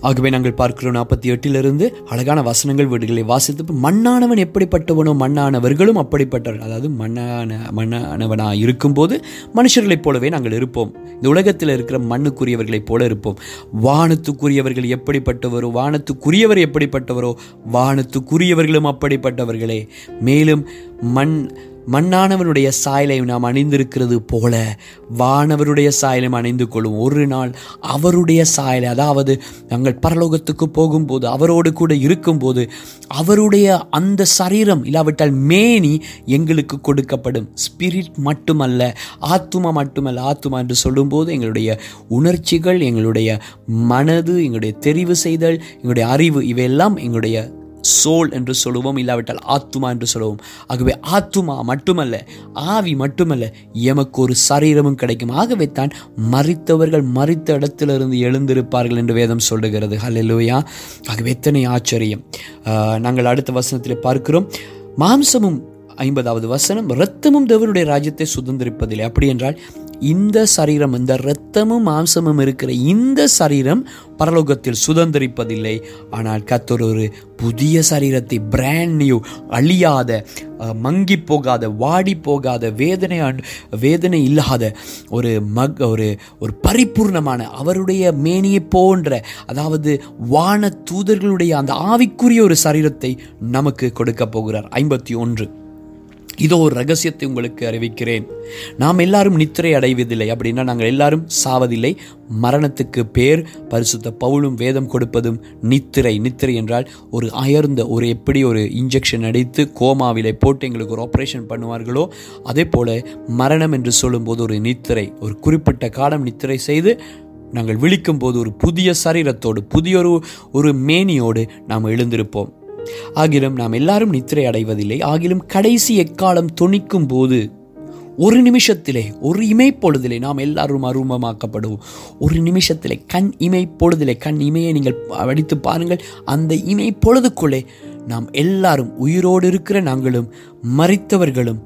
ஆகவே நாங்கள் பார்க்கிறோம் நாற்பத்தி எட்டிலிருந்து அழகான வசனங்கள் வீடுகளை வாசித்து மண்ணானவன் எப்படிப்பட்டவனோ மண்ணானவர்களும் அப்படிப்பட்டவர்கள். அதாவது மண்ணான மண்ணானவனாக இருக்கும்போது மனுஷர்களைப் போலவே நாங்கள் இருப்போம். இந்த உலகத்தில் இருக்கிற மண்ணுக்குரியவர்களைப் போல இருப்போம். வானத்துக்குரியவர்கள் எப்படிப்பட்டவரோ வானத்துக்குரியவர் எப்படிப்பட்டவரோ வானத்துக்குரியவர்களும் அப்படிப்பட்டவர்களே. மேலும் மண் மண்ணானவனுடைய சாயலை நாம் அணிந்திருக்கிறது போல வானவருடைய சாயலையும் அணிந்து கொள்ளும். ஒரு நாள் அவருடைய சாயலை அதாவது நாங்கள் பரலோகத்துக்கு போகும்போது அவரோடு கூட இருக்கும்போது அவருடைய அந்த சரீரம் இல்லாவிட்டால் மேனி எங்களுக்கு கொடுக்கப்படும். ஸ்பிரிட் மட்டுமல்ல ஆத்துமா மட்டுமல்ல ஆத்துமா என்று சொல்லும்போது எங்களுடைய உணர்ச்சிகள் எங்களுடைய மனது எங்களுடைய தெரிவு செய்தல் எங்களுடைய அறிவு இவையெல்லாம் எங்களுடைய சோல் என்று சொல்லுவோம் இல்லாவிட்டால் ஆத்துமா என்று சொல்லுவோம். ஆகவே ஆத்துமா மட்டுமல்ல ஆவி மட்டுமல்ல எமக்கு ஒரு சரீரமும் கிடைக்கும். ஆகவே தான் மறித்தவர்கள் மறித்த இடத்திலிருந்து எழுந்திருப்பார்கள் என்று வேதம் சொல்லுகிறது. ஹலெலுயா ஆகவே எத்தனை ஆச்சரியம். நாங்கள் அடுத்த வசனத்தில் பார்க்கிறோம். மாம்சமும் ஐம்பதாவது வசனம் இரத்தமும் தேவனுடைய ராஜ்யத்தை சுதந்திரிப்பதில்லை. அப்படி என்றால் இந்த சரீரம் இந்த இரத்தமும் மாம்சமும் இருக்கிற இந்த சரீரம் பரலோகத்தில் சுதந்திரிப்பதில்லை. ஆனால் கத்தர் ஒரு புதிய சரீரத்தை பிராண்ட் நியூ அழியாத மங்கி போகாத வாடி போகாத வேதனை வேதனை இல்லாத ஒரு மக் ஒரு ஒரு பரிபூர்ணமான அவருடைய மேனியை போன்ற அதாவது வான தூதர்களுடைய அந்த ஆவிக்குரிய ஒரு சரீரத்தை நமக்கு கொடுக்க போகிறார். ஐம்பத்தி ஒன்று. இதோ ஒரு ரகசியத்தை உங்களுக்கு அறிவிக்கிறேன். நாம் எல்லாரும் நித்திரை அடைவதில்லை. அப்படின்னா நாங்கள் எல்லாரும் சாவதில்லை. மரணத்துக்கு பேர் பரிசுத்த பவுலும் வேதம் கொடுப்பதும் நித்திரை. நித்திரை என்றால் ஒரு அயர்ந்த ஒரு எப்படி ஒரு இன்ஜெக்ஷன் அடித்து கோமாவிலே போட்டு எங்களுக்கு ஒரு ஆப்ரேஷன் பண்ணுவார்களோ அதே போல மரணம் என்று சொல்லும்போது ஒரு நித்திரை. ஒரு குறிப்பிட்ட காலம் நித்திரை செய்து நாங்கள் விழிக்கும் போது ஒரு புதிய சரீரத்தோடு புதிய ஒரு ஒரு மேனியோடு நாம் எழுந்திருப்போம். ஆகிலும் நாம் எல்லாரும் நித்திரை அடைவதில்லை. ஆகிலும் கடைசி எக்காலம் துணிக்கும் போது ஒரு நிமிஷத்திலே ஒரு இமைப்பொழுதிலே நாம் எல்லாரும் அருமமாக்கப்படுவோம். ஒரு நிமிஷத்திலே கண் இமைப்பொழுதிலே கண் இமையை நீங்கள் அடித்து பாருங்கள். அந்த இமைப்பொழுதுக்குள்ளே நாம் எல்லாரும் உயிரோடு இருக்கிற நாங்களும் மறித்தவர்களும்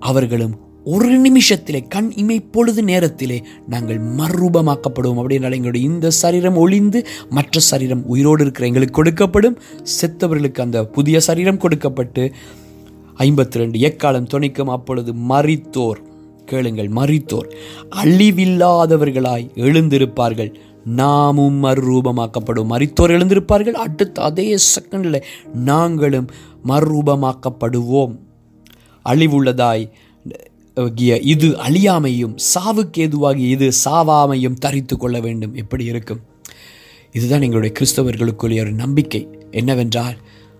அவர்களும் ஒரு நிமிஷத்திலே கண் இமை பொழுது நேரத்திலே நாங்கள் மறுரூபமாக்கப்படுவோம். அப்படின்றால் எங்களுடைய இந்த சரீரம் ஒளிந்து மற்ற சரீரம் உயிரோடு இருக்கிற எங்களுக்கு கொடுக்கப்படும். செத்தவர்களுக்கு அந்த புதிய சரீரம் கொடுக்கப்பட்டு ஐம்பத்தி ரெண்டு எக்காலம் துணைக்கும் அப்பொழுது மறித்தோர் கேளுங்கள் மறித்தோர் அழிவில்லாதவர்களாய் எழுந்திருப்பார்கள். நாமும் மறுரூபமாக்கப்படும். மறித்தோர் எழுந்திருப்பார்கள். அடுத்த அதே செகண்டில் நாங்களும் மறுரூபமாக்கப்படுவோம். அழிவுள்ளதாய் இது அழியாமையும் சாவுக்கு ஏதுவாகிய இது சாவாமையும் தரித்து கொள்ள வேண்டும். எப்படி இருக்கும்? இதுதான் எங்களுடைய கிறிஸ்தவர்களுக்குரிய ஒரு நம்பிக்கை. என்னவென்றால்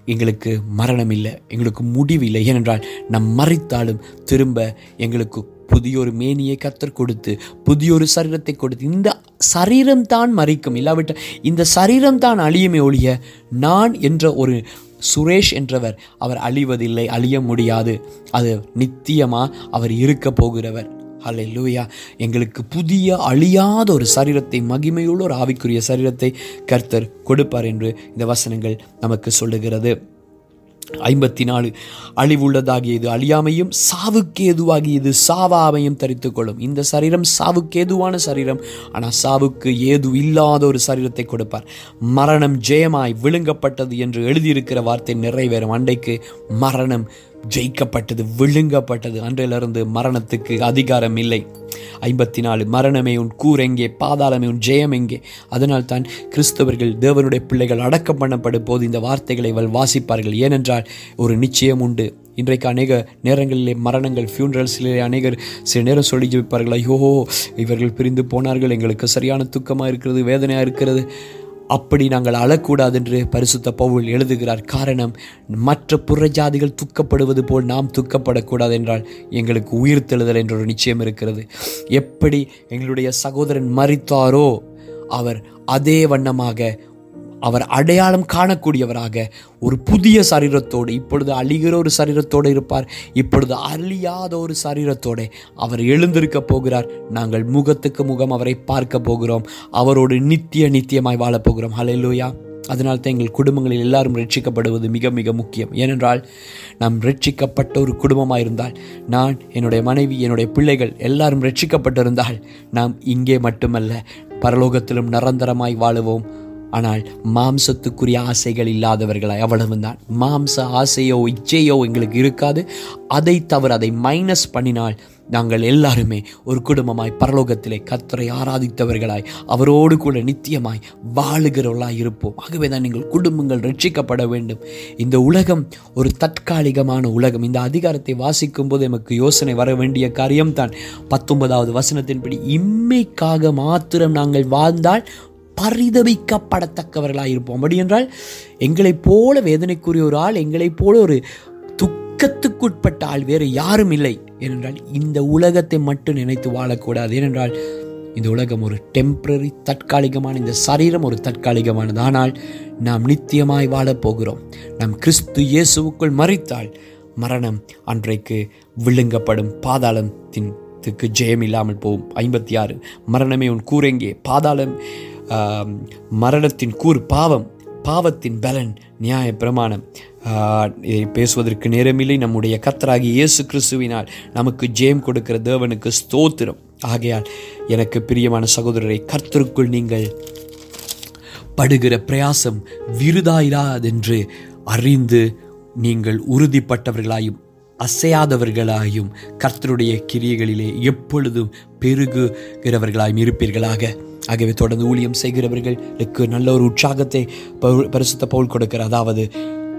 எங்களுக்கு மரணம் இல்லை எங்களுக்கு முடிவில்லை. ஏனென்றால் நம் மறித்தாலும் திரும்ப எங்களுக்கு புதிய ஒரு மேனியை கத்தர் கொடுத்து புதிய ஒரு சரீரத்தை கொடுத்து இந்த சரீரம் தான் மறிக்கும் இல்லாவிட்டால் இந்த சரீரம் தான் அழியுமே ஒழிய நான் என்ற ஒரு சுரேஷ் என்றவர். அவர் அழிவதில்லை அழிய முடியாது. அது நித்தியமாக அவர் இருக்க போகிறவர். அல்ல லூயா எங்களுக்கு புதிய அழியாத ஒரு சரீரத்தை மகிமையுள்ள ஒரு ஆவிக்குரிய சரீரத்தை கர்த்தர் கொடுப்பார் என்று இந்த வசனங்கள் நமக்கு சொல்லுகிறது. ஐம்பத்தி நாலு அழிவுள்ளதாகியது அழியாமையும் சாவுக்கேதுவாகியது சாவாமையும் தரித்துக் கொள்ளும் இந்த சரீரம் சாவுக்கேதுவான சரீரம். ஆனால் சாவுக்கு ஏது இல்லாத ஒரு சரீரத்தை கொடுப்பார். மரணம் ஜெயமாய் விழுங்கப்பட்டது என்று எழுதியிருக்கிற வார்த்தை நிறைவேறும். அண்டைக்கு மரணம் ஜெயிக்கப்பட்டது விழுங்கப்பட்டது. அன்றையிலிருந்து மரணத்துக்கு அதிகாரம் இல்லை. ஐம்பத்தி நாலு மரணமே உன் கூர் எங்கே பாதாளமே உன் ஜெயம் எங்கே? அதனால் தான் கிறிஸ்தவர்கள் தேவனுடைய பிள்ளைகள் அடக்கம் பண்ணப்படும் போது இந்த வார்த்தைகளை அவள் வாசிப்பார்கள். ஏனென்றால் ஒரு நிச்சயம் உண்டு. இன்றைக்கு அநேக நேரங்களிலே மரணங்கள் ஃபியூனரல்ஸிலே அநேகர் சில நேரம் சொல்லி ஜெபிப்பார்கள். ஐயோ இவர்கள் பிரிந்து போனார்கள். எங்களுக்கு சரியான துக்கமாக இருக்கிறது வேதனையாக இருக்கிறது. அப்படி நாங்கள் அழக்கூடாது என்று பரிசுத்த பவுல் எழுதுகிறார். காரணம் மற்ற புற ஜாதிகள் துக்கப்படுவது போல் நாம் துக்கப்படக்கூடாது என்றால் எங்களுக்கு உயிர்த்தெழுதல் என்ற ஒரு நிச்சயம் இருக்கிறது. எப்படி எங்களுடைய சகோதரன் மறித்தாரோ அவர் அதே வண்ணமாக அவர் அடையாளம் காணக்கூடியவராக ஒரு புதிய சரீரத்தோடு இப்பொழுது அழிகிற ஒரு சரீரத்தோடு இருப்பார் இப்பொழுது அழியாத ஒரு சரீரத்தோடு அவர் எழுந்திருக்க போகிறார். நாங்கள் முகத்துக்கு முகம் அவரை பார்க்க போகிறோம். அவரோடு நித்திய நித்தியமாய் வாழப்போகிறோம் ஹலெல்லூயா அதனால் தான் எங்கள் குடும்பங்களில் எல்லாரும் ரட்சிக்கப்படுவது மிக மிக முக்கியம். ஏனென்றால் நாம் ரட்சிக்கப்பட்ட ஒரு குடும்பமாக இருந்தால் நான் என்னுடைய மனைவி என்னுடைய பிள்ளைகள் எல்லாரும் ரட்சிக்கப்பட்டிருந்தால் நாம் இங்கே மட்டுமல்ல பரலோகத்திலும் நிரந்தரமாய் வாழுவோம். ஆனால் மாம்சத்துக்குரிய ஆசைகள் இல்லாதவர்களாய் அவ்வளவுதான். மாம்ச ஆசையோ இச்சையோ எங்களுக்கு இருக்காது. அதை தவிர அதை மைனஸ் பண்ணினால் நாங்கள் எல்லாருமே ஒரு குடும்பமாய் பரலோகத்திலே கத்தரை ஆராதித்தவர்களாய் அவரோடு கூட நித்தியமாய் வாழுகிறவர்களாய் இருப்போம். ஆகவே தான் நீங்கள் குடும்பங்கள் ரட்சிக்கப்பட வேண்டும். இந்த உலகம் ஒரு தற்காலிகமான உலகம். இந்த அதிகாரத்தை வாசிக்கும் போது எமக்கு யோசனை வர வேண்டிய காரியம்தான். பத்தொன்பதாவது வசனத்தின்படி இம்மைக்காக மாத்திரம் நாங்கள் வாழ்ந்தால் பரிதவிக்கப்படத்தக்கவர்களாக இருப்போம் அப்படி என்றால் எங்களைப் போல வேதனைக்குரிய ஒரு ஆள் எங்களைப் போல ஒரு துக்கத்துக்குட்பட்ட ஆள் வேறு யாரும் இல்லை. ஏனென்றால் இந்த உலகத்தை மட்டும் நினைத்து வாழக்கூடாது. ஏனென்றால் இந்த உலகம் ஒரு டெம்பரரி தற்காலிகமான இந்த சரீரம் ஒரு தற்காலிகமானது. ஆனால் நாம் நித்தியமாய் வாழப் போகிறோம் நாம் கிறிஸ்து இயேசுவுக்குள் மறித்தால் மரணம் அன்றைக்கு விழுங்கப்படும். பாதாளத்தின் ஜெயம் இல்லாமல் போகும். ஐம்பத்தி ஆறு மரணமே உன் கூரெங்கே. பாதாளம் மரணத்தின் கூர் பாவம் பாவத்தின் பலன் நியாய பிரமாணம். இதை பேசுவதற்கு நேரமில்லை. நம்முடைய கத்தராகி இயேசு கிறிஸ்துவினால் நமக்கு ஜெயம் கொடுக்கிற தேவனுக்கு ஸ்தோத்திரம். ஆகையால் எனக்கு பிரியமான சகோதரரை கர்த்தருக்குள் நீங்கள் படுகிற பிரயாசம் விருதாயிராதென்று அறிந்து நீங்கள் உறுதிப்பட்டவர்களாயும் அசையாதவர்களாயும் கர்த்தருடைய கிரியைகளிலே எப்பொழுதும் பெருகுகிறவர்களாயும் இருப்பீர்களாக. ஆகவே தொடர்ந்து ஊழியம் செய்கிறவர்களுக்கு நல்ல ஒரு உற்சாகத்தை பரிசுத்த பவுல் கொடுக்கிற அதாவது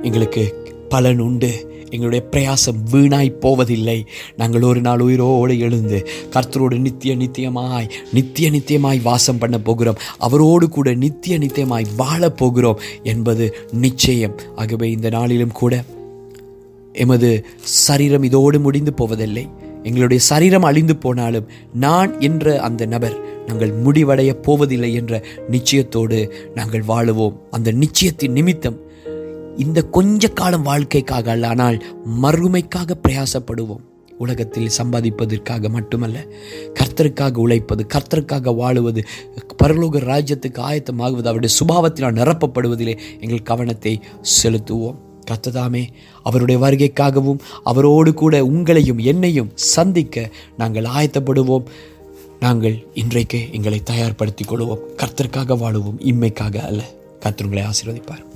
எங்களுக்கு பலன் உண்டு. எங்களுடைய பிரயாசம் வீணாய் போவதில்லை. நாங்கள் ஒரு நாள் உயிரோடு எழுந்து கர்த்தரோடு நித்திய நித்தியமாய் நித்திய நித்தியமாய் வாசம் பண்ண போகிறோம். அவரோடு கூட நித்திய நித்தியமாய் வாழப் போகிறோம் என்பது நிச்சயம். ஆகவே இந்த நாளிலும் கூட எமது சரீரம் இதோடு முடிந்து போவதில்லை. எங்களுடைய சரீரம் அழிந்து போனாலும் நான் என்ற அந்த நபர் நாங்கள் முடிவடைய போவதில்லை என்ற நிச்சயத்தோடு நாங்கள் வாழுவோம். அந்த நிச்சயத்தின் நிமித்தம் இந்த கொஞ்ச காலம் வாழ்க்கைக்காக அல்ல ஆனால் மறுமைக்காக பிரயாசப்படுவோம். உலகத்தில் சம்பாதிப்பதற்காக மட்டுமல்ல கர்த்தருக்காக உழைப்பது கர்த்தருக்காக வாழுவது பரலோக ராஜ்யத்துக்கு ஆயத்தமாகுவது அவருடைய சுபாவத்தினால் நிரப்பப்படுவதிலே எங்கள் கவனத்தை செலுத்துவோம். கர்த்ததாமே அவருடைய வருகைக்காகவும் அவரோடு கூட உங்களையும் என்னையும் சந்திக்க நாங்கள் ஆயத்தப்படுவோம். நாங்கள் இன்றைக்கு எங்களை தயார்படுத்திக் கொள்வோம். கர்த்தருக்காக வாழுவோம். இம்மைக்காக அல்ல. கர்த்தருங்களை ஆசீர்வதிப்பார்.